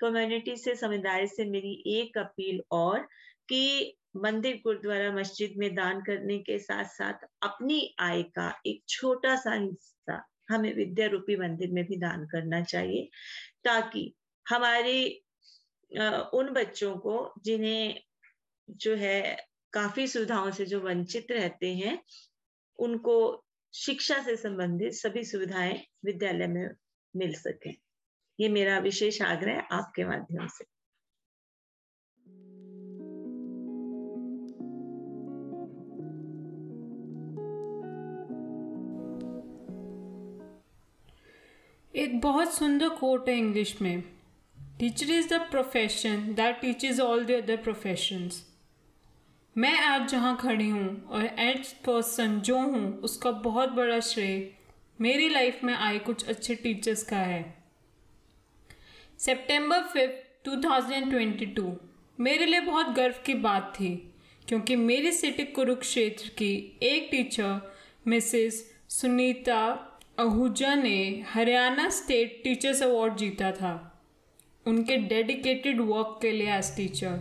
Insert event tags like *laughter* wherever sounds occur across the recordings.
Community से, समुदाय से मेरी एक अपील और कि मंदिर गुरुद्वारा मस्जिद में दान करने के साथ साथ अपनी आय का एक छोटा सा हिस्सा हमें विद्या रूपी मंदिर में भी दान करना चाहिए, ताकि हमारे उन बच्चों को जिन्हें जो है काफ़ी सुविधाओं से जो वंचित रहते हैं, उनको शिक्षा से संबंधित सभी सुविधाएँ विद्यालय में मिल सके। ये मेरा विशेष आग्रह आपके माध्यम से। एक बहुत सुंदर कोट है इंग्लिश में। Teacher is the profession that teachers all the other professions मैं आज जहाँ खड़ी हूँ और एज पर्सन जो हूँ, उसका बहुत बड़ा श्रेय मेरी लाइफ में आए कुछ अच्छे टीचर्स का है। सितंबर फिफ्थ 2022 मेरे लिए बहुत गर्व की बात थी, क्योंकि मेरी सिटी कुरुक्षेत्र की एक टीचर मिसेस सुनीता आहूजा ने हरियाणा स्टेट टीचर्स अवार्ड जीता था। उनके डेडिकेटेड वर्क के लिए एज टीचर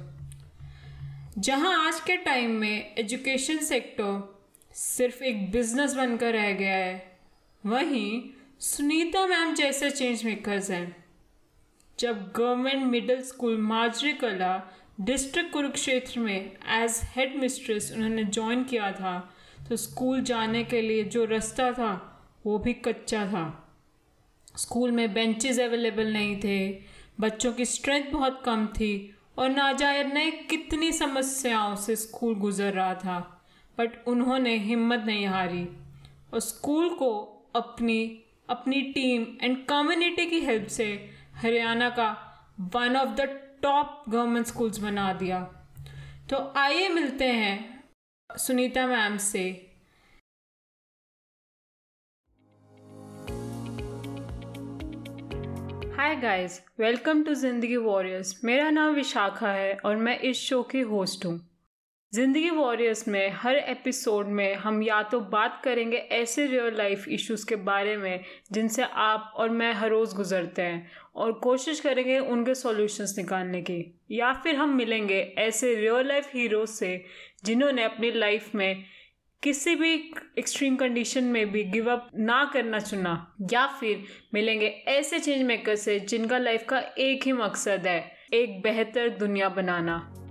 जहाँ आज के टाइम में एजुकेशन सेक्टर सिर्फ़ एक बिज़नेस बनकर रह गया है, वहीं सुनीता मैम जैसे चेंज मेकर्स हैं। जब गवर्नमेंट मिडिल स्कूल माजरी कला डिस्ट्रिक्ट कुरुक्षेत्र में एज हेड मिस्ट्रेस उन्होंने ज्वाइन किया था तो स्कूल जाने के लिए जो रास्ता था, वो भी कच्चा था। स्कूल में बेंचेस अवेलेबल नहीं थे, बच्चों की स्ट्रेंथ बहुत कम थी और ना ने कितनी समस्याओं से स्कूल गुजर रहा था बट उन्होंने हिम्मत नहीं हारी। और स्कूल को अपनी अपनी टीम एंड कम्युनिटी की हेल्प से हरियाणा का one of the top government schools बना दिया। तो आइए मिलते हैं सुनीता मैम से। Hi guys welcome to Zindagi warriors मेरा नाम विशाखा है और मैं इस शो की होस्ट हूँ। ज़िंदगी वॉरियर्स में, हर एपिसोड में हम या तो बात करेंगे ऐसे रियल लाइफ इश्यूज़ के बारे में, जिनसे आप और मैं हर रोज़ गुजरते हैं, और कोशिश करेंगे उनके सॉल्यूशंस निकालने की। या फिर हम मिलेंगे ऐसे रियल लाइफ हीरोज से, जिन्होंने अपनी लाइफ में किसी भी एक्सट्रीम कंडीशन में भी गिव अप ना करना चुना। या फिर मिलेंगे ऐसे चेंज मेकर से, जिनका लाइफ का एक ही मकसद है, एक बेहतर दुनिया बनाना।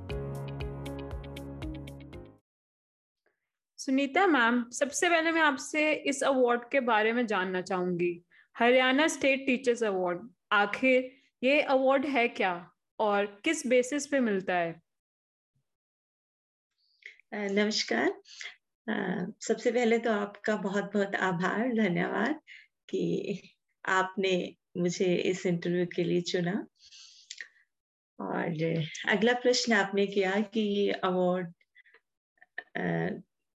सुनीता मैम, सबसे पहले मैं आपसे इस अवार्ड के बारे में जानना चाहूँगी। हरियाणा स्टेट टीचर्स अवार्ड आखिर ये अवार्ड है क्या और किस बेसिस पे मिलता है? नमस्कार। सबसे पहले तो आपका बहुत बहुत आभार, धन्यवाद कि आपने मुझे इस इंटरव्यू के लिए चुना। और अगला प्रश्न आपने किया कि ये अवार्ड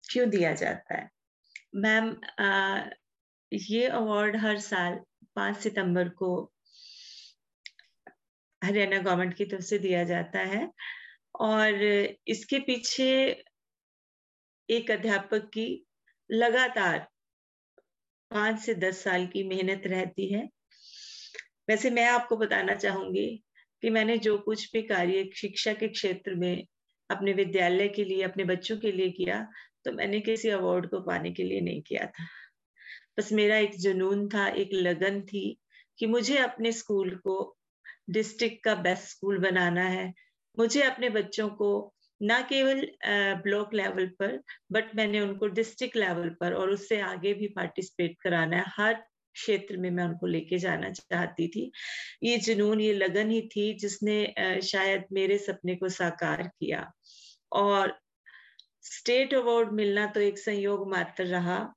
क्यों दिया जाता है? मैम ये अवार्ड हर साल पाँच सितंबर को हरियाणा गवर्नमेंट की तरफ़ से दिया जाता है और इसके पीछे एक अध्यापक की लगातार पाँच से दस साल की मेहनत रहती है। वैसे मैं आपको बताना चाहूँगी कि मैंने जो कुछ भी कार्य शिक्षा के क्षेत्र में अपने विद्यालय के लिए, अपने बच्चों के लिए किया तो मैंने किसी अवार्ड को पाने के लिए नहीं किया था। बस मेरा एक जुनून था, एक लगन थी कि मुझे अपने स्कूल को डिस्ट्रिक्ट का बेस्ट स्कूल बनाना है। मुझे अपने बच्चों को ना केवल ब्लॉक लेवल पर बट मैंने उनको डिस्ट्रिक्ट लेवल पर और उससे आगे भी पार्टिसिपेट कराना है। हर क्षेत्र में मैं उनको लेके जाना चाहती थी। ये जुनून, ये लगन ही थी जिसने शायद मेरे सपने को साकार किया। और स्टेट अवार्ड मिलना तो एक संयोग मात्र रहा।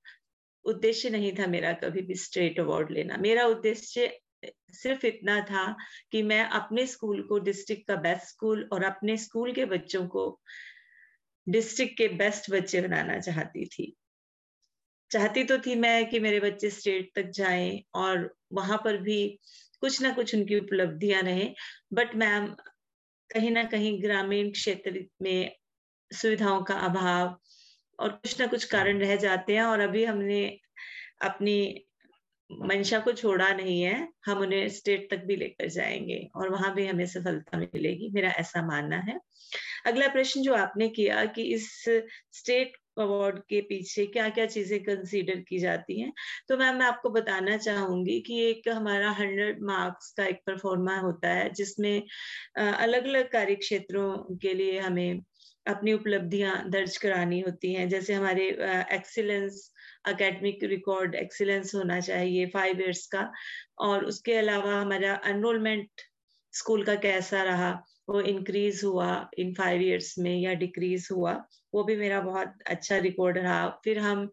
उद्देश्य नहीं था मेरा कभी भी स्टेट अवार्ड लेना। मेरा उद्देश्य सिर्फ़ इतना था कि मैं अपने स्कूल को डिस्ट्रिक्ट का बेस्ट स्कूल और अपने स्कूल के बच्चों को डिस्ट्रिक्ट के बेस्ट बच्चे बनाना चाहती थी। चाहती तो थी मैं कि मेरे बच्चे स्टेट तक जाएँ और वहाँ पर भी कुछ ना कुछ उनकी उपलब्धियाँ रहे बट मैम कहीं ना कहीं ग्रामीण क्षेत्र में सुविधाओं का अभाव और कुछ ना कुछ कारण रह जाते हैं और अभी हमने अपनी मंशा को छोड़ा नहीं है। हम उन्हें स्टेट तक भी लेकर जाएँगे और वहाँ भी हमें सफलता मिलेगी, मेरा ऐसा मानना है। अगला प्रश्न जो आपने किया कि इस स्टेट अवार्ड के पीछे क्या क्या चीज़ें कंसीडर की जाती हैं तो मैम, मैं आपको बताना चाहूँगी कि एक हमारा हंड्रेड मार्क्स का एक परफॉर्मा होता है जिसमें अलग अलग कार्य क्षेत्रों के लिए हमें अपनी उपलब्धियाँ दर्ज करानी होती हैं। जैसे हमारे एक्सीलेंस अकेडमिक रिकॉर्ड एक्सीलेंस होना चाहिए फाइव इयर्स का और उसके अलावा हमारा एनरोलमेंट स्कूल का कैसा रहा, वो इंक्रीज हुआ इन फाइव इयर्स में या डिक्रीज हुआ, वो भी मेरा बहुत अच्छा रिकॉर्ड रहा। फिर हम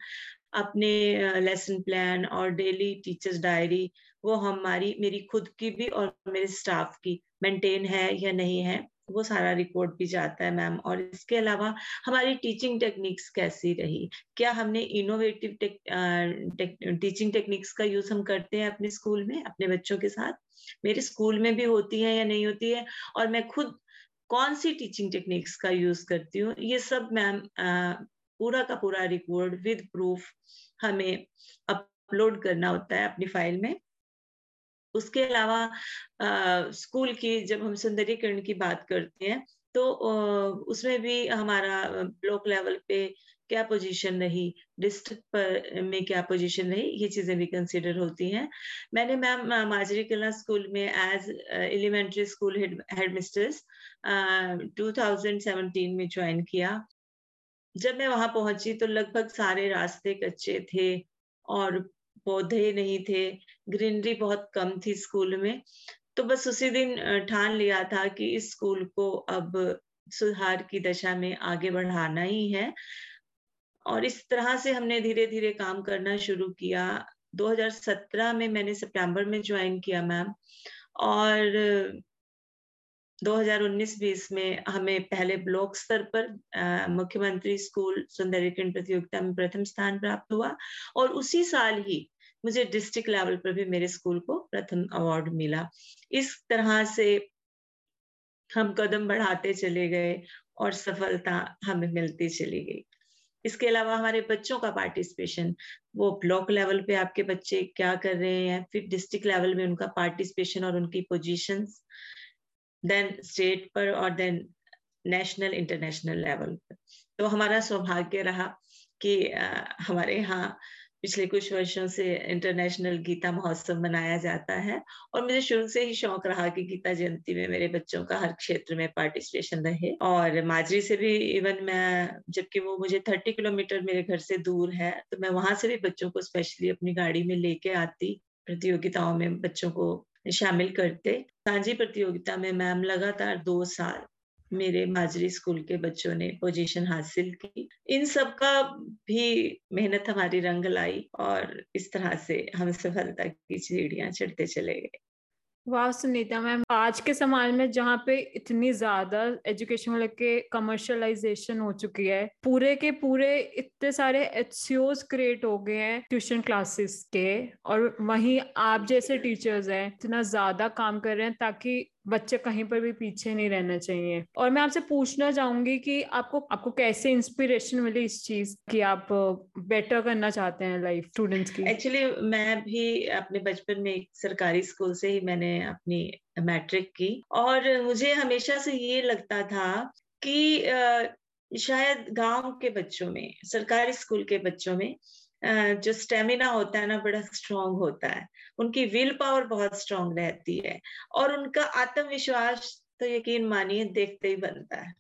अपने लेसन प्लान और डेली टीचर्स डायरी वो हमारी, मेरी खुद की भी और मेरे स्टाफ की मेंटेन है या नहीं है। वो सारा रिकॉर्ड भी जाता है मैम और इसके अलावा हमारी टीचिंग टेक्निक्स कैसी रही? क्या हमने इनोवेटिव टीचिंग टेक्निक्स का यूज़ हम करते हैं अपने स्कूल में, अपने बच्चों के साथ? मेरे स्कूल में भी होती है या नहीं होती है? और मैं खुद कौन सी टीचिंग टेक्निक्स का यूज़ करती हूँ? ये सब मैम पूरा का पूरा रिकॉर्ड विद प्रूफ हमें अपलोड करना होता है अपनी फ़ाइल में। उसके अलावा स्कूल की जब हम सुंदरीकरण की बात करते हैं तो उसमें भी हमारा ब्लॉक लेवल पे क्या पोजीशन रही, डिस्ट्रिक्ट पर में क्या पोजीशन रही, ये चीज़ें भी कंसिडर होती हैं। मैंने मैम माजरी कला स्कूल में as elementary school head mistress 2017 में ज्वाइन किया। जब मैं वहाँ पहुँची तो लगभग सारे रास्ते कच्चे थे और पौधे नहीं थे। ग्रीनरी बहुत कम थी स्कूल में तो बस उसी दिन ठान लिया था कि इस स्कूल को अब सुधार की दशा में आगे बढ़ाना ही है। और इस तरह से हमने धीरे धीरे काम करना शुरू किया। 2017 में मैंने सितंबर में ज्वाइन किया, मैम। और 2019-20 में हमें पहले ब्लॉक स्तर पर मुख्यमंत्री स्कूल सुंदरीकरण प्रतियोगिता में प्रथम स्थान प्राप्त हुआ। और उसी साल ही मुझे डिस्ट्रिक्ट लेवल पर भी मेरे स्कूल को प्रथम अवार्ड मिला। इस तरह से हम कदम बढ़ाते चले गए और सफलता हमें मिलती चली गई। इसके अलावा हमारे बच्चों का पार्टिसिपेशन वो ब्लॉक लेवल पे आपके बच्चे क्या कर रहे हैं फिर डिस्ट्रिक्ट लेवल में उनका पार्टिसिपेशन और उनकी पोजीशंस देन स्टेट पर और देन नेशनल इंटरनेशनल लेवल पर। तो हमारा सौभाग्य रहा कि आ, हमारे यहाँ पिछले कुछ वर्षों से इंटरनेशनल गीता महोत्सव मनाया जाता है और मुझे शुरू से ही शौक रहा कि गीता जयंती में मेरे बच्चों का हर क्षेत्र में पार्टिसिपेशन रहे। और माजरी से भी इवन मैं, जबकि वो मुझे थर्टी किलोमीटर मेरे घर से दूर है तो मैं वहाँ से भी बच्चों को स्पेशली अपनी गाड़ी में लेके आती, प्रतियोगिताओं में बच्चों को शामिल करते। सांझी प्रतियोगिता में मैम लगातार दो साल मेरे माजरी स्कूल के बच्चों ने पोजीशन हासिल की। इन सब का भी मेहनत हमारी रंग लाई और इस तरह से हम सफलता की सीढ़ियाँ चढ़ते चले गए। वाह, सुनीता मैम, आज के समाज में जहाँ पे इतनी ज़्यादा एजुकेशन को लेके कमर्शलाइजेशन हो चुकी है, पूरे के पूरे इतने सारे एच क्रिएट हो गए हैं ट्यूशन क्लासेस के और वहीं आप जैसे टीचर्स हैं, इतना ज़्यादा काम कर रहे हैं ताकि बच्चे कहीं पर भी पीछे नहीं रहना चाहिए। और मैं आपसे पूछना चाहूँगी कि आपको आपको कैसे इंस्पिरेशन मिली इस चीज़ कि आप बेटर करना चाहते हैं लाइफ स्टूडेंट्स की? एक्चुअली मैं भी अपने बचपन में एक सरकारी स्कूल से ही मैंने अपनी मैट्रिक की। और मुझे हमेशा से ये लगता था कि शायद गाँव के बच्चों में, सरकारी स्कूल के बच्चों में जो स्टेमिना होता है ना, बड़ा स्ट्रांग होता है। उनकी विल पावर बहुत स्ट्रांग रहती है और उनका आत्मविश्वास तो यकीन मानिए देखते ही बनता है।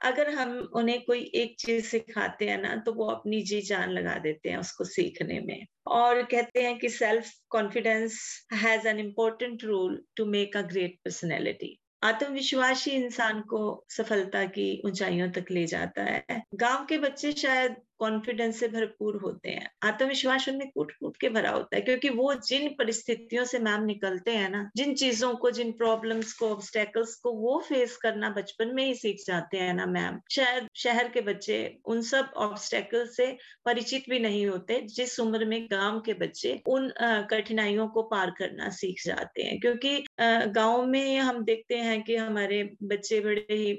अगर हम उन्हें कोई एक चीज़ सिखाते हैं ना तो वो अपनी जी जान लगा देते हैं उसको सीखने में और कहते हैं कि self confidence has an important role to make a great personality आत्मविश्वास ही इंसान को सफलता की ऊंचाइयों तक ले जाता है। गाँव के बच्चे शायद कॉन्फिडेंस से भरपूर होते हैं। आत्मविश्वास उनमें कूट कूट के भरा होता है, क्योंकि वो जिन परिस्थितियों से मैम निकलते हैं ना, जिन चीज़ों को, जिन प्रॉब्लम्स को ऑब्स्टेकल्स को वो फेस करना बचपन में ही सीख जाते हैं ना मैम। शहर शहर के बच्चे उन सब ऑब्स्टेकल से परिचित भी नहीं होते, जिस उम्र में गाँव के बच्चे उन कठिनाइयों को पार करना सीख जाते हैं। क्योंकि गाँव में हम देखते हैं कि हमारे बच्चे बड़े ही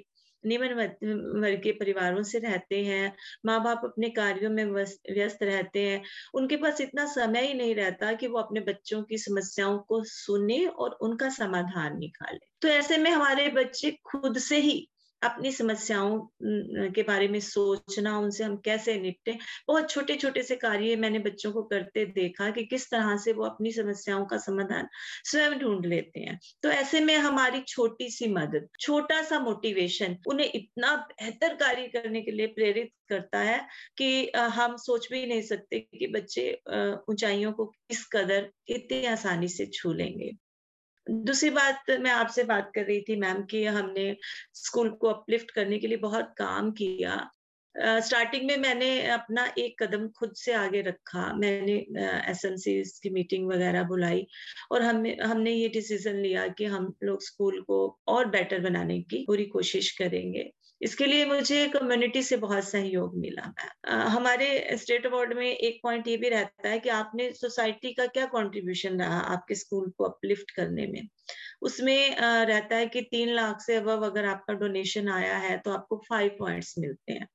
निम्न वर्ग के परिवारों से रहते हैं माँ बाप अपने कार्यों में व्यस्त रहते हैं, उनके पास इतना समय ही नहीं रहता कि वो अपने बच्चों की समस्याओं को सुने और उनका समाधान निकाले। तो ऐसे में हमारे बच्चे खुद से ही अपनी समस्याओं के बारे में सोचना, उनसे हम कैसे निपटे? बहुत छोटे छोटे से कार्य मैंने बच्चों को करते देखा कि किस तरह से वो अपनी समस्याओं का समाधान स्वयं ढूंढ लेते हैं। तो ऐसे में हमारी छोटी सी मदद छोटा सा मोटिवेशन उन्हें इतना बेहतर कार्य करने के लिए प्रेरित करता है कि हम सोच भी नहीं सकते कि बच्चे ऊंचाइयों को किस कदर इतनी आसानी से छू लेंगे। दूसरी बात मैं आपसे बात कर रही थी मैम कि हमने स्कूल को अपलिफ्ट करने के लिए बहुत काम किया। स्टार्टिंग uh, में मैंने अपना एक कदम खुद से आगे रखा। मैंने एस एम सी की मीटिंग वगैरह बुलाई और हमने हमने ये डिसीज़न लिया कि हम लोग स्कूल को और बेटर बनाने की पूरी कोशिश करेंगे। इसके लिए मुझे कम्युनिटी से बहुत सहयोग मिला आ, हमारे स्टेट अवार्ड में एक पॉइंट ये भी रहता है कि आपने सोसाइटी का क्या कंट्रीब्यूशन रहा आपके स्कूल को अपलिफ्ट करने में? उसमें रहता है कि तीन लाख से अब अगर आपका डोनेशन आया है तो आपको फाइव पॉइंट्स मिलते हैं।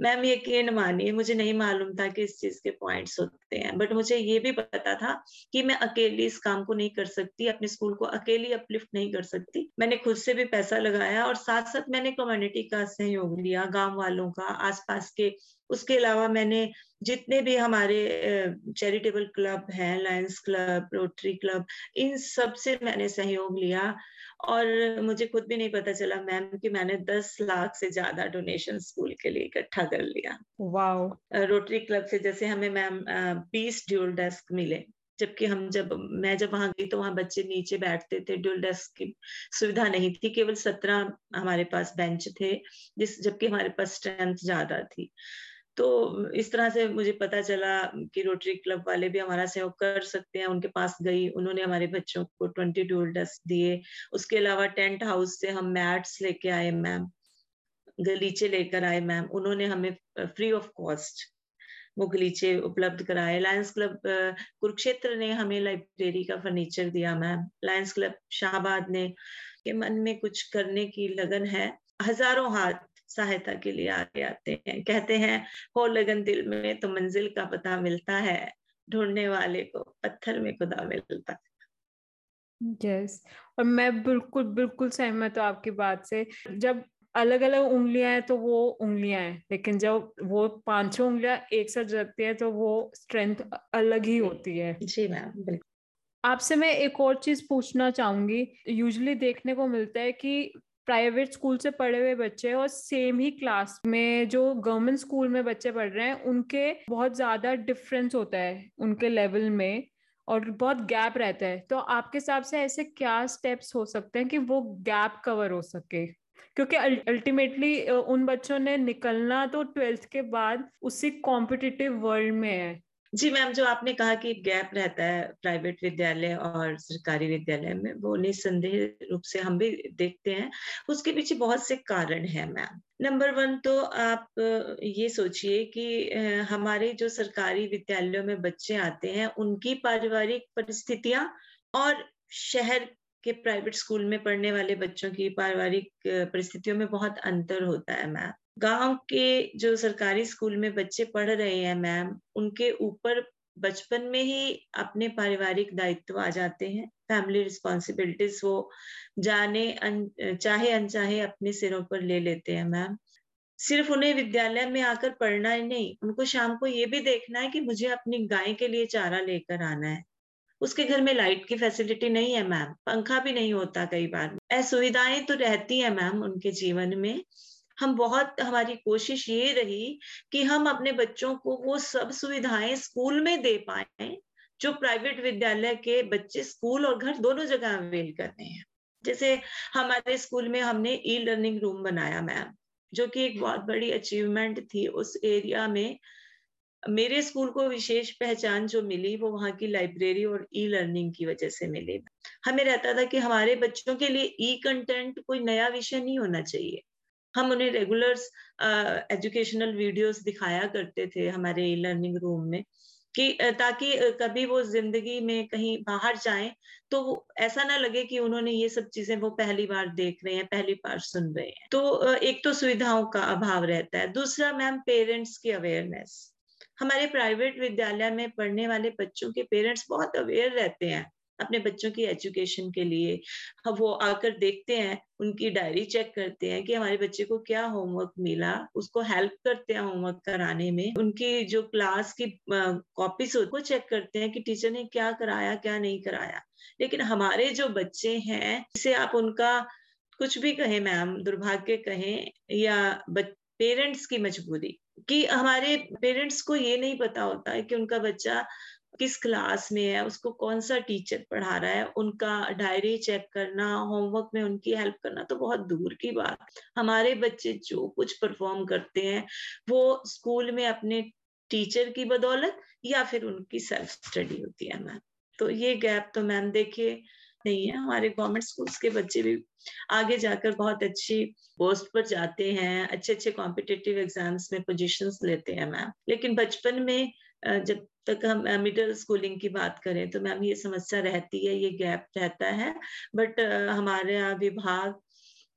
मैम यकीन मानिए, मुझे नहीं मालूम था कि इस चीज़ के पॉइंट्स होते हैं, बट मुझे ये भी पता था कि मैं अकेली इस काम को नहीं कर सकती, अपने स्कूल को अकेली अपलिफ्ट नहीं कर सकती। मैंने खुद से भी पैसा लगाया और साथ साथ मैंने कम्युनिटी का सहयोग लिया, गाँव वालों का, आसपास के, उसके अलावा मैंने जितने भी हमारे चैरिटेबल क्लब हैं, लायंस क्लब, रोटरी क्लब, इन सबसे मैंने सहयोग लिया। और मुझे खुद भी नहीं पता चला मैम कि मैंने दस लाख से ज़्यादा डोनेशन स्कूल के लिए इकट्ठा कर लिया। वाओ। रोटरी क्लब से जैसे हमें मैम बीस ड्यूल डेस्क मिले जबकि हम जब मैं जब वहाँ गई तो वहाँ बच्चे नीचे बैठते थे ड्यूल डेस्क की सुविधा नहीं थी केवल सत्रह हमारे पास बेंच थे जिस जबकि हमारे पास स्ट्रेंथ ज़्यादा थी। तो इस तरह से मुझे पता चला कि रोटरी क्लब वाले भी हमारा सहयोग कर सकते हैं, उनके पास गई, उन्होंने हमारे बच्चों को ट्वेंटी डोल्डर्स दिए। उसके अलावा टेंट हाउस से हम मैट्स लेके आए मैम गलीचे लेकर आए मैम उन्होंने हमें फ्री ऑफ़ कॉस्ट वो गलीचे उपलब्ध कराए। लायंस क्लब कुरुक्षेत्र ने हमें लाइब्रेरी का फर्नीचर दिया मैम लायंस क्लब शाहबाद ने, के मन में कुछ करने की लगन है। हज़ारों हाथ सहायता के लिए आगे आते हैं। कहते हैं हो लगन दिल में तो मंजिल का पता मिलता है ढूँढने वाले को पत्थर में खुदा मिलता है। Yes yes. और मैं बिल्कुल बिल्कुल सहमत हूँ आपकी बात से। जब अलग अलग उंगलियाँ हैं तो वो उंगलियाँ हैं लेकिन जब वो पाँचों उंगलियाँ एक साथ जाती है तो वो स्ट्रेंथ अलग ही होती है। जी मैम बिल्कुल। आपसे मैं एक और चीज़ पूछना चाहूँगी। यूजली देखने को मिलता है कि प्राइवेट स्कूल से पढ़े हुए बच्चे और सेम ही क्लास में जो गवर्नमेंट स्कूल में बच्चे पढ़ रहे हैं, उनके बहुत ज़्यादा डिफरेंस होता है उनके लेवल में और बहुत गैप रहता है। तो आपके हिसाब से ऐसे क्या स्टेप्स हो सकते हैं कि वो गैप कवर हो सके? क्योंकि अल्टीमेटली उन बच्चों ने निकलना तो ट्वेल्थ के बाद उसी कॉम्पिटिटिव वर्ल्ड में है। जी मैम, जो आपने कहा कि गैप रहता है प्राइवेट विद्यालय और सरकारी विद्यालय में, वो निसंदेह रूप से हम भी देखते हैं। उसके पीछे बहुत से कारण हैं मैम। नंबर वन तो आप ये सोचिए कि हमारे जो सरकारी विद्यालयों में बच्चे आते हैं, उनकी पारिवारिक परिस्थितियाँ और शहर के प्राइवेट स्कूल में पढ़ने वाले बच्चों की पारिवारिक परिस्थितियों में बहुत अंतर होता है मैम। गाँव के जो सरकारी स्कूल में बच्चे पढ़ रहे हैं मैम उनके ऊपर बचपन में ही अपने पारिवारिक दायित्व आ जाते हैं। फैमिली रिस्पॉन्सिबिलिटीज वो जाने अन, चाहे अनचाहे अपने सिरों पर ले लेते हैं मैम। सिर्फ़ उन्हें विद्यालय में आकर पढ़ना ही नहीं उनको शाम को ये भी देखना है कि मुझे अपनी गाय के लिए चारा लेकर आना है। उसके घर में लाइट की फैसिलिटी नहीं है मैम। पंखा भी नहीं होता कई बार। असुविधाएँ तो रहती है मैम उनके जीवन में। हम बहुत, हमारी कोशिश ये रही कि हम अपने बच्चों को वो सब सुविधाएँ स्कूल में दे पाए, जो प्राइवेट विद्यालय के बच्चे स्कूल और घर दोनों जगह अवेल कर रहे हैं। जैसे हमारे स्कूल में हमने ई लर्निंग रूम बनाया मैम जो कि एक बहुत बड़ी अचीवमेंट थी उस एरिया में। मेरे स्कूल को विशेष पहचान जो मिली, वो वहाँ की लाइब्रेरी और ई लर्निंग की वजह से मिली। हमें रहता था कि हमारे बच्चों के लिए ई कंटेंट कोई नया विषय नहीं होना चाहिए। हम उन्हें रेगुलर एजुकेशनल वीडियोस दिखाया करते थे हमारे लर्निंग रूम में कि ताकि कभी वो ज़िंदगी में कहीं बाहर जाएँ तो ऐसा ना लगे कि उन्होंने ये सब चीज़ें वो पहली बार देख रहे हैं, पहली बार सुन रहे हैं। तो एक तो सुविधाओं का अभाव रहता है। दूसरा मैम पेरेंट्स की अवेयरनेस हमारे प्राइवेट विद्यालय में पढ़ने वाले बच्चों के पेरेंट्स बहुत अवेयर रहते हैं। अपने बच्चों की एजुकेशन के लिए वो आकर देखते हैं, उनकी डायरी चेक करते हैं कि हमारे बच्चे को क्या होमवर्क मिला, उसको हेल्प करते हैं होमवर्क कराने में। उनकी जो क्लास की कॉपीज होती को चेक करते हैं कि टीचर ने क्या कराया, क्या नहीं कराया। लेकिन हमारे जो बच्चे हैं इसे आप उनका कुछ भी कहें मैम, दुर्भाग्य कहें, या पेरेंट्स की मजबूरी, कि हमारे पेरेंट्स को ये नहीं पता होता है कि उनका बच्चा किस क्लास में है, उसको कौन सा टीचर पढ़ा रहा है, उनका डायरी चेक करना होमवर्क में उनकी हेल्प करना तो बहुत दूर की बात। हमारे बच्चे जो कुछ परफॉर्म करते हैं, वो स्कूल में अपने टीचर की बदौलत या फिर उनकी सेल्फ स्टडी होती है मैम तो ये गैप तो मैम देखिए नहीं है। हमारे गवर्नमेंट स्कूल्स के बच्चे भी आगे जाकर बहुत अच्छी पोस्ट पर जाते हैं अच्छे अच्छे कॉम्पिटेटिव एग्ज़ाम्स में पोजीशंस लेते हैं मैम लेकिन बचपन में जब तक हम मिडिल स्कूलिंग की बात करें तो मैम ये समस्या रहती है, ये गैप रहता है। बट हमारे विभाग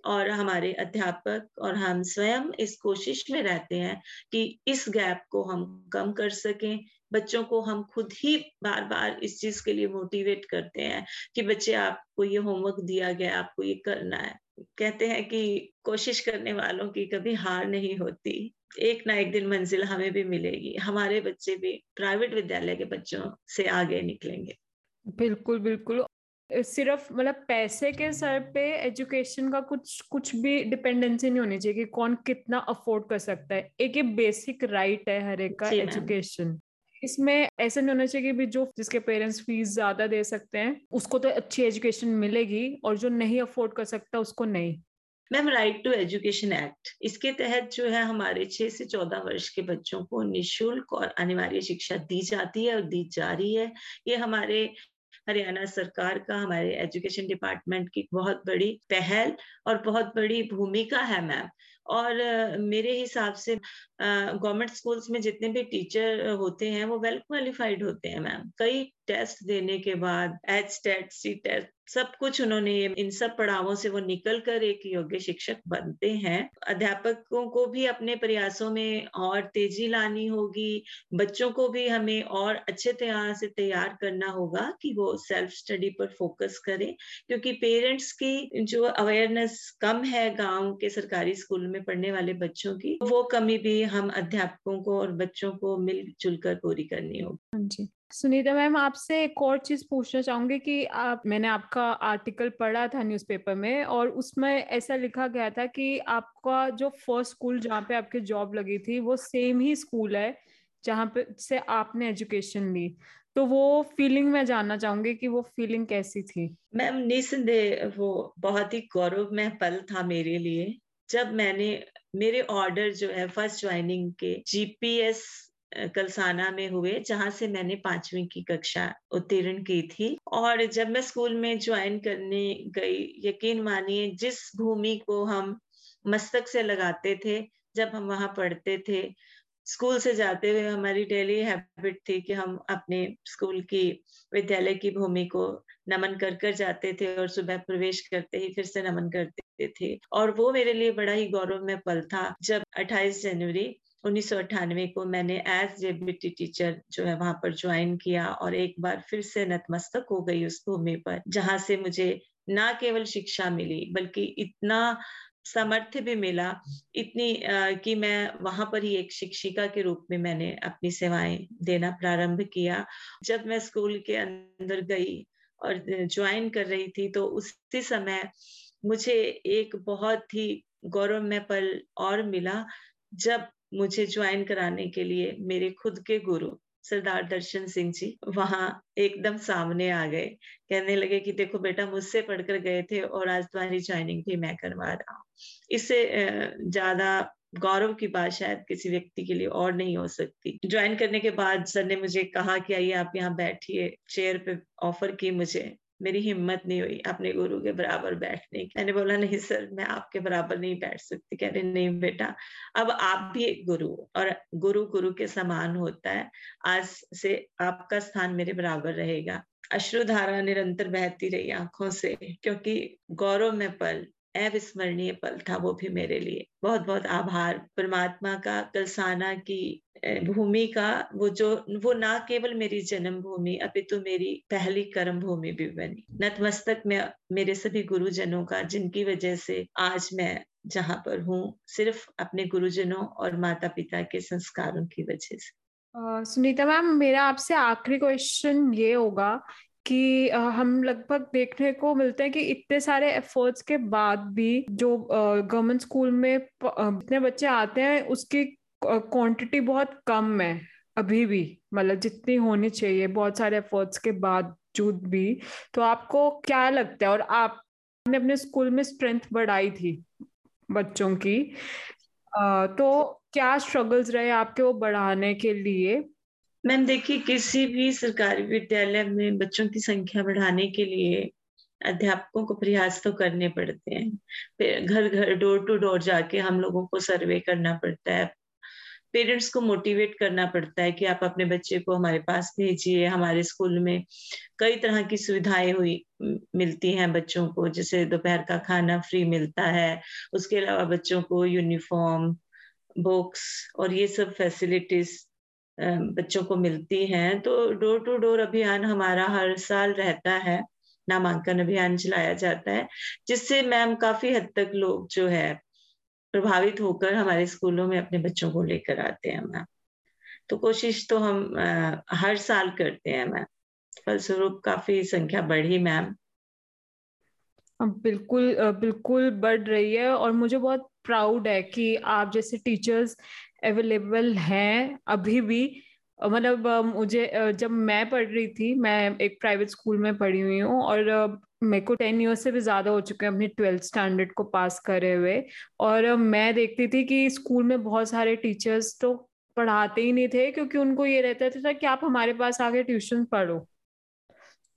और हमारे अध्यापक और हम स्वयं इस कोशिश में रहते हैं कि इस गैप को हम कम कर सकें। बच्चों को हम खुद ही बार बार इस चीज़ के लिए मोटिवेट करते हैं कि बच्चे, आपको ये होमवर्क दिया गया, आपको ये करना है। कहते हैं कि कोशिश करने वालों की कभी हार नहीं होती। एक ना एक दिन मंजिल हमें भी मिलेगी। हमारे बच्चे भी प्राइवेट विद्यालय के बच्चों से आगे निकलेंगे। बिल्कुल बिल्कुल। सिर्फ़ मतलब पैसे के सर पे एजुकेशन का कुछ कुछ भी डिपेंडेंसी नहीं होनी चाहिए कि कौन कितना अफोर्ड कर सकता है। एक ये बेसिक राइट है हर एक का एजुकेशन। इसमें ऐसा नहीं होना चाहिए कि जो जिसके पेरेंट्स फ़ीस ज़्यादा दे सकते हैं, उसको तो अच्छी एजुकेशन मिलेगी और जो नहीं अफोर्ड कर सकता, उसको नहीं। Ma'am right to education act इसके तहत जो है हमारे छह से चौदह वर्ष के बच्चों को निशुल्क और अनिवार्य शिक्षा दी जाती है और दी जा रही है। ये हमारे हरियाणा सरकार का, हमारे एजुकेशन डिपार्टमेंट की बहुत बड़ी पहल और बहुत बड़ी भूमिका है मैम और मेरे हिसाब से गवर्नमेंट स्कूल्स में जितने भी टीचर होते हैं, वो वेल क्वालिफाइड होते हैं, मैम। कई टेस्ट देने के बाद एच टेट सी टेस्ट सब कुछ उन्होंने इन सब पड़ावों से वो निकल कर एक योग्य शिक्षक बनते हैं। अध्यापकों को भी अपने प्रयासों में और तेज़ी लानी होगी। बच्चों को भी हमें और अच्छे तरह से तैयार करना होगा कि वो सेल्फ स्टडी पर फोकस करें, क्योंकि पेरेंट्स की जो अवेयरनेस कम है गाँव के सरकारी स्कूल में पढ़ने वाले बच्चों की, वो कमी भी हम अध्यापकों को और बच्चों को मिलजुल कर पूरी करनी होगी। हाँ जी। सुनीता मैम, आपसे एक और चीज़ पूछना चाहूँगी कि आप, मैंने आपका आर्टिकल पढ़ा था न्यूज़पेपर में और उसमें ऐसा लिखा गया था कि आपका जो फ़र्स्ट स्कूल जहाँ पे आपकी जॉब लगी थी, वो सेम ही स्कूल है जहाँ पे से आपने एजुकेशन ली। तो वो फीलिंग मैं जानना चाहूँगी कि वो फीलिंग कैसी थी? मैम निसंदेह वो बहुत ही गौरव में पल था मेरे लिए। जब मैंने, मेरे ऑर्डर जो है, फ़र्स्ट ज्वाइनिंग के जीपीएस कलसाना में हुए, जहाँ से मैंने पांचवी की कक्षा उत्तीर्ण की थी। और जब मैं स्कूल में ज्वाइन करने गई, यकीन मानिए, जिस भूमि को हम मस्तक से लगाते थे, जब हम वहाँ पढ़ते थे, स्कूल से जाते हुए हमारी डेली हैबिट थी कि हम अपने स्कूल की, विद्यालय की भूमि को नमन कर कर जाते थे और सुबह प्रवेश करते ही फिर से नमन करते थे। और वो मेरे लिए बड़ा ही गौरवमय पल था। जब 28 जनवरी उन्नीस सौ अट्ठानवे को मैंने एज जेबीटी टीचर जो है वहाँ पर ज्वाइन किया और एक बार फिर से नतमस्तक हो गई उस भूमि पर जहाँ से मुझे ना केवल शिक्षा मिली बल्कि इतना सामर्थ्य भी मिला इतनी आ, कि मैं वहाँ पर ही एक शिक्षिका के रूप में मैंने अपनी सेवाएँ देना प्रारंभ किया। जब मैं स्कूल के अंदर गई और ज्वाइन कर रही थी तो उसी समय मुझे एक बहुत ही गौरव में पल और मिला जब मुझे ज्वाइन कराने के लिए मेरे खुद के गुरु, सरदार दर्शन सिंह जी, वहाँ एकदम सामने आ गए। कहने लगे कि देखो बेटा, मुझसे पढ़कर गए थे और आज तुम्हारी ज्वाइनिंग भी मैं करवा रहा हूँ। इससे ज़्यादा गौरव की बात शायद किसी व्यक्ति के लिए और नहीं हो सकती। ज्वाइन करने के बाद सर ने मुझे कहा कि आइए आप यहाँ बैठिए चेयर पे ऑफ़र की मुझे। मेरी हिम्मत नहीं हुई अपने गुरु के बराबर बैठने की। मैंने बोला, नहीं सर, मैं आपके बराबर नहीं बैठ सकती। कह रहे, नहीं बेटा, अब आप भी एक गुरु और गुरु गुरु के समान होता है। आज से आपका स्थान मेरे बराबर रहेगा। अश्रुधारा निरंतर बहती रही आँखों से, क्योंकि गौरव में पल अविस्मरणीय पल था वो भी मेरे लिए। बहुत बहुत आभार परमात्मा का, कलसाना की भूमि का, वो जो, वो ना केवल मेरी जन्म भूमि अपितु तो मेरी पहली कर्म भूमि भी बनी। नतमस्तक में मेरे सभी गुरुजनों का, जिनकी वजह से आज मैं जहाँ पर हूँ, सिर्फ़ अपने गुरुजनों और माता पिता के संस्कारों की वजह से। सुनीता मैम, मेरा आपसे आखिरी क्वेश्चन ये होगा कि हम लगभग देखने को मिलते हैं कि इतने सारे एफर्ट्स के बाद भी जो गवर्नमेंट स्कूल में जितने बच्चे आते हैं, उसकी क्वांटिटी बहुत कम है अभी भी। मतलब जितनी होनी चाहिए, बहुत सारे एफर्ट्स के बावजूद भी। तो आपको क्या लगता है? और आपने अपने स्कूल में स्ट्रेंथ बढ़ाई थी बच्चों की। तो क्या स्ट्रगल्स रहे आपके वो बढ़ाने के लिए? मैम, देखिए, किसी भी सरकारी विद्यालय में बच्चों की संख्या बढ़ाने के लिए अध्यापकों को प्रयास तो करने पड़ते हैं। फिर घर घर, डोर टू डोर जाके हम लोगों को सर्वे करना पड़ता है। पेरेंट्स को मोटिवेट करना पड़ता है कि आप अपने बच्चे को हमारे पास भेजिए। हमारे स्कूल में कई तरह की सुविधाएँ हुई मिलती हैं बच्चों को। जैसे दोपहर का खाना फ्री मिलता है। उसके अलावा बच्चों को यूनिफॉर्म, बुक्स और ये सब फैसिलिटीज़ बच्चों को मिलती हैं तो डोर टू डोर अभियान हमारा हर साल रहता है नामांकन अभियान चलाया जाता है जिससे मैम काफ़ी हद तक लोग जो है प्रभावित होकर हमारे स्कूलों में अपने बच्चों को लेकर आते हैं मैम। तो कोशिश तो हम आ, हर साल करते हैं मैम। फलस्वरूप काफ़ी संख्या बढ़ी मैम। बिल्कुल बिल्कुल बढ़ रही है और मुझे बहुत प्राउड है कि आप जैसे टीचर्स अवेलेबल हैं अभी भी। मतलब मुझे जब मैं पढ़ रही थी, मैं एक प्राइवेट स्कूल में पढ़ी हुई हूँ और मेरे को टेन ईयर्स से भी ज़्यादा हो चुके हैं अपनी ट्वेल्थ स्टैंडर्ड को पास करे हुए। और मैं देखती थी कि स्कूल में बहुत सारे टीचर्स तो पढ़ाते ही नहीं थे क्योंकि उनको ये रहता था कि आप हमारे पास आके ट्यूशन पढ़ो।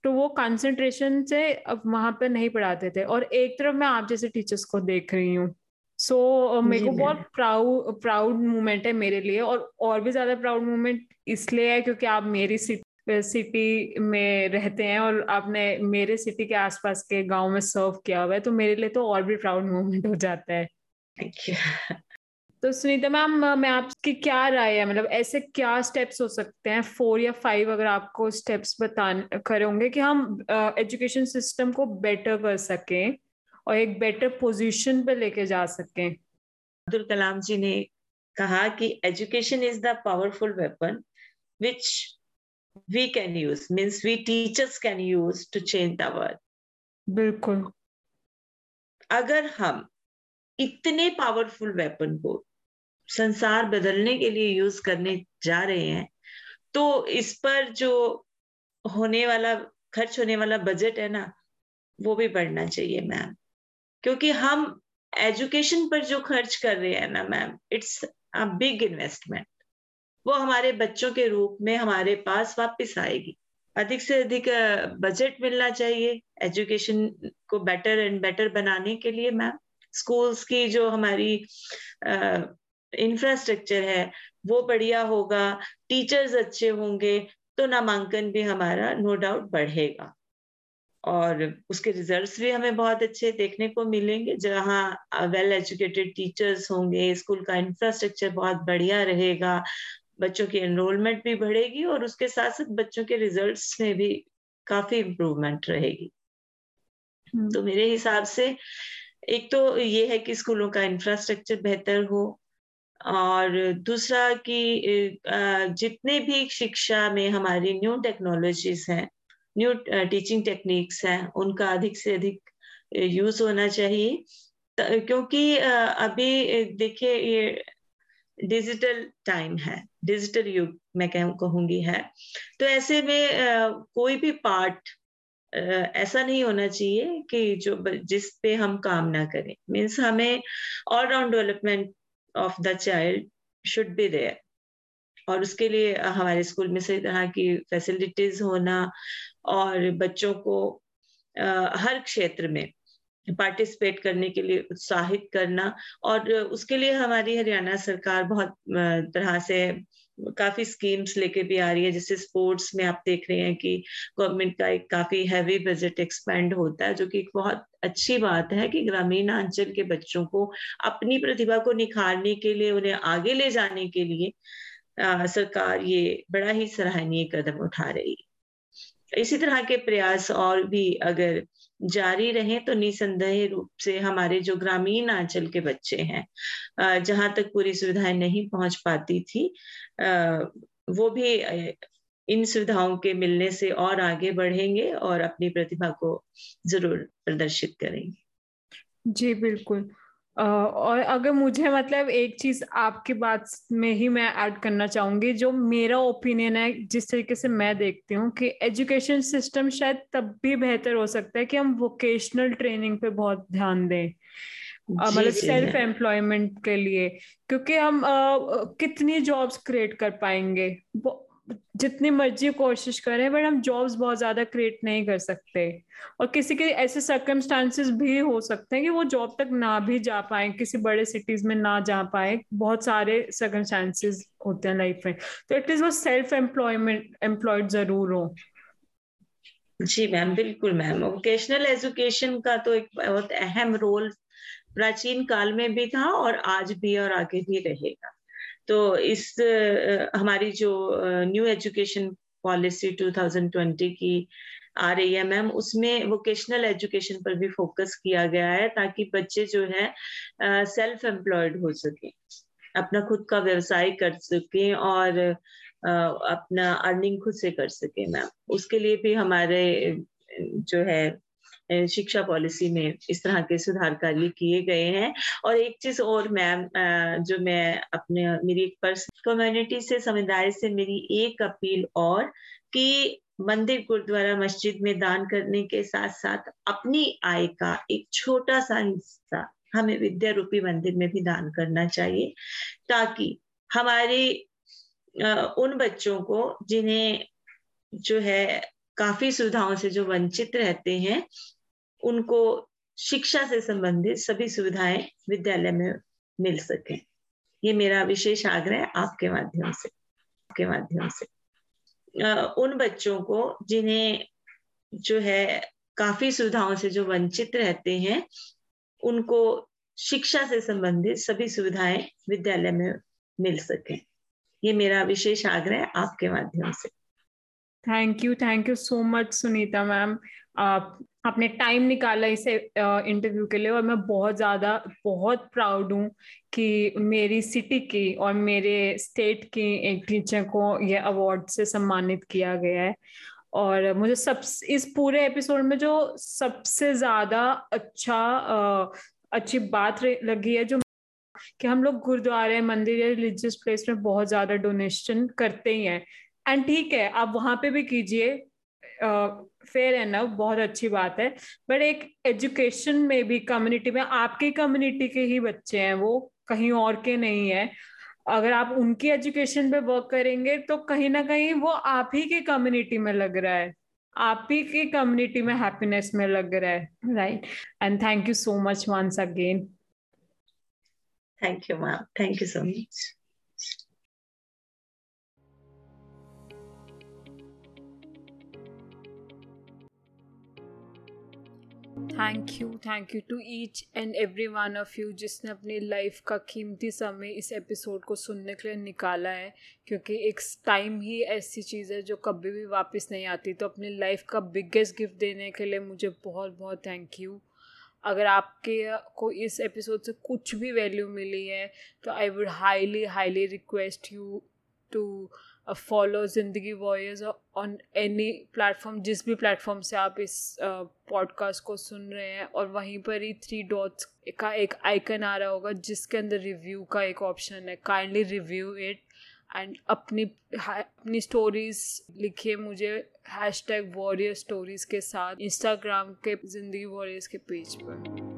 तो वो कंसंट्रेशन से अब वहाँ पर नहीं पढ़ाते थे। और एक तरफ़ मैं आप जैसे टीचर्स को देख रही हूँ। सो so, uh, मेरे को बहुत प्राउड प्राउड मोमेंट है मेरे लिए और और भी ज़्यादा प्राउड मोमेंट इसलिए है क्योंकि आप मेरी सिटी में रहते हैं और आपने मेरे सिटी के आसपास के गाँव में सर्व किया हुआ है तो मेरे लिए तो और भी प्राउड मोमेंट *laughs* हो जाता है। तो सुनीता मैम मैं आपकी क्या राय है? मतलब ऐसे क्या स्टेप्स हो सकते हैं? फोर या फाइव अगर आपको स्टेप्स बता करोगे कि हम एजुकेशन uh, सिस्टम को बेटर कर सकें। और एक बेटर पोजीशन पे लेके जा सकें। अब्दुल कलाम जी ने कहा कि education is the powerful weapon which we can use means we teachers can use to change the world बिल्कुल। अगर हम इतने पावरफुल वेपन को संसार बदलने के लिए यूज़ करने जा रहे हैं तो इस पर जो होने वाला खर्च होने वाला बजट है ना वो भी बढ़ना चाहिए मैम क्योंकि हम एजुकेशन पर जो खर्च कर रहे हैं ना ma'am it's a big investment वो हमारे बच्चों के रूप में हमारे पास वापस आएगी। अधिक से अधिक बजट मिलना चाहिए एजुकेशन को बेटर एंड बेटर बनाने के लिए मैम स्कूल्स की जो हमारी इंफ्रास्ट्रक्चर है, वो बढ़िया होगा। टीचर्स अच्छे होंगे तो नामांकन भी हमारा नो डाउट बढ़ेगा। और उसके रिजल्ट्स भी हमें बहुत अच्छे देखने को मिलेंगे जहाँ वेल एजुकेटेड टीचर्स होंगे स्कूल का इंफ्रास्ट्रक्चर बहुत बढ़िया रहेगा बच्चों की एनरोलमेंट भी बढ़ेगी और उसके साथ साथ बच्चों के रिजल्ट्स में भी काफ़ी इम्प्रूवमेंट रहेगी हम्म। तो मेरे हिसाब से एक तो ये है कि स्कूलों का इंफ्रास्ट्रक्चर बेहतर हो और दूसरा कि जितने भी शिक्षा में हमारी न्यू टेक्नोलॉजीज़ हैं न्यू टीचिंग टेक्निक्स हैं, उनका अधिक से अधिक यूज़ होना चाहिए। क्योंकि अभी देखिए, ये डिजिटल टाइम है डिजिटल युग मैं कह, कहूँगी है। तो ऐसे में कोई भी पार्ट ऐसा नहीं होना चाहिए कि जो जिस पे हम काम ना करें। मीन्स हमें all round development of the child should be there और उसके लिए हमारे स्कूल में सही तरह की फैसिलिटीज़ होना और बच्चों को हर क्षेत्र में पार्टिसिपेट करने के लिए उत्साहित करना और उसके लिए हमारी हरियाणा सरकार बहुत तरह से काफ़ी स्कीम्स लेके भी आ रही है। जैसे स्पोर्ट्स में आप देख रहे हैं कि गवर्नमेंट का एक काफ़ी हैवी बजट एक्सपेंड होता है जो कि एक बहुत अच्छी बात है कि ग्रामीण अंचल के बच्चों को अपनी प्रतिभा को निखारने के लिए उन्हें आगे ले जाने के लिए आ, सरकार ये बड़ा ही सराहनीय कदम उठा रही है। इसी तरह के प्रयास और भी अगर जारी रहे तो निसंदेह रूप से हमारे जो ग्रामीण अंचल के बच्चे हैं जहाँ तक पूरी सुविधाएँ नहीं पहुँच पाती थी वो भी इन सुविधाओं के मिलने से और आगे बढ़ेंगे और अपनी प्रतिभा को ज़रूर प्रदर्शित करेंगे। जी, बिल्कुल। और अगर मुझे मतलब एक चीज़ आपकी बात में ही मैं ऐड करना चाहूँगी जो मेरा ओपिनियन है जिस तरीके से मैं देखती हूँ कि एजुकेशन सिस्टम शायद तब भी बेहतर हो सकता है कि हम वोकेशनल ट्रेनिंग पे बहुत ध्यान दें। मतलब सेल्फ एम्प्लॉयमेंट के लिए क्योंकि हम uh, कितनी जॉब्स क्रिएट कर पाएँगे? जितनी मर्ज़ी कोशिश करें बट हम जॉब्स बहुत ज़्यादा क्रिएट नहीं कर सकते। और किसी के ऐसे सर्कमस्टांसिस भी हो सकते हैं कि वो जॉब तक ना भी जा पाए, किसी बड़े सिटीज़ में ना जा पाए। बहुत सारे सर्कमस्टांसिस होते हैं लाइफ में। तो एटलीस्ट वो सेल्फ एम्प्लॉयमेंट एम्प्लॉयड ज़रूर हो। जी मैम बिल्कुल मैम वोकेशनल एजुकेशन का तो एक बहुत अहम रोल प्राचीन काल में भी था और आज भी और आगे भी रहेगा। तो इस हमारी जो न्यू एजुकेशन पॉलिसी 2020 की आ रही है मैम, उसमें वोकेशनल एजुकेशन पर भी फोकस किया गया है ताकि बच्चे जो है सेल्फ एम्प्लॉयड हो सके, अपना खुद का व्यवसाय कर सके और अपना अर्निंग खुद से कर सके मैम। उसके लिए भी हमारे जो है शिक्षा पॉलिसी में इस तरह के सुधार कार्य किए गए हैं। और एक चीज़ और मैम जो मैं अपने, मेरी एक कम्युनिटी से, समुदाय से मेरी एक अपील और कि मंदिर गुरुद्वारा मस्जिद में दान करने के साथ साथ अपनी आय का एक छोटा सा हिस्सा हमें विद्या रूपी मंदिर में भी दान करना चाहिए, ताकि हमारे उन बच्चों को जिन्हें जो है काफ़ी सुविधाओं से जो वंचित रहते हैं उनको शिक्षा से संबंधित सभी सुविधाएँ विद्यालय में मिल सके। ये मेरा विशेष आग्रह आपके माध्यम से, आपके माध्यम से। उन बच्चों को जिन्हें जो है काफ़ी सुविधाओं से जो वंचित रहते हैं, उनको शिक्षा से संबंधित सभी सुविधाएँ विद्यालय में मिल सके। ये मेरा विशेष आग्रह आपके माध्यम से। Thank you thank you so much Sunita ma'am आप आपने टाइम निकाला इसे इंटरव्यू के लिए और मैं बहुत ज़्यादा, बहुत प्राउड हूँ कि मेरी सिटी की और मेरे स्टेट की एक टीचर को यह अवार्ड से सम्मानित किया गया है। और मुझे सब इस पूरे एपिसोड में जो सबसे ज़्यादा अच्छा अच्छी बात लगी है जो कि हम लोग गुरुद्वारे, मंदिर या रिलीजियस प्लेस में बहुत ज़्यादा डोनेशन करते ही हैं। एंड ठीक है, आप वहाँ पे भी कीजिए फेयर एनफ बहुत अच्छी बात है। बट एक एजुकेशन में भी कम्युनिटी में, आपके कम्युनिटी के ही बच्चे हैं वो, कहीं और के नहीं है। अगर आप उनकी एजुकेशन पे वर्क करेंगे तो कहीं ना कहीं वो आप ही की कम्युनिटी में लग रहा है। आप ही की कम्युनिटी में हैप्पीनेस में लग रहा है। Right and thank you so much once again thank you ma'am thank you so much thank you thank you to each and every one of you जिसने अपनी लाइफ का कीमती समय इस एपिसोड को सुनने के लिए निकाला है। क्योंकि एक टाइम ही ऐसी चीज़ है जो कभी भी वापस नहीं आती। तो अपनी लाइफ का बिगेस्ट गिफ्ट देने के लिए मुझे बहुत बहुत थैंक यू अगर आपके को इस एपिसोड से कुछ भी वैल्यू मिली है तो I would highly highly request you to follow Zindagi warriors on any platform जिस भी प्लेटफॉर्म से आप इस पॉडकास्ट uh, को सुन रहे हैं और वहीं पर ही थ्री डॉट्स का एक आइकन आ रहा होगा जिसके अंदर रिव्यू का एक ऑप्शन है। काइंडली रिव्यू इट एंड अपनी अपनी स्टोरीज लिखिए मुझे हैश टैग वॉरियर स्टोरीज के साथ इंस्टाग्राम के ज़िंदगी वॉरियर्स के पेज पर।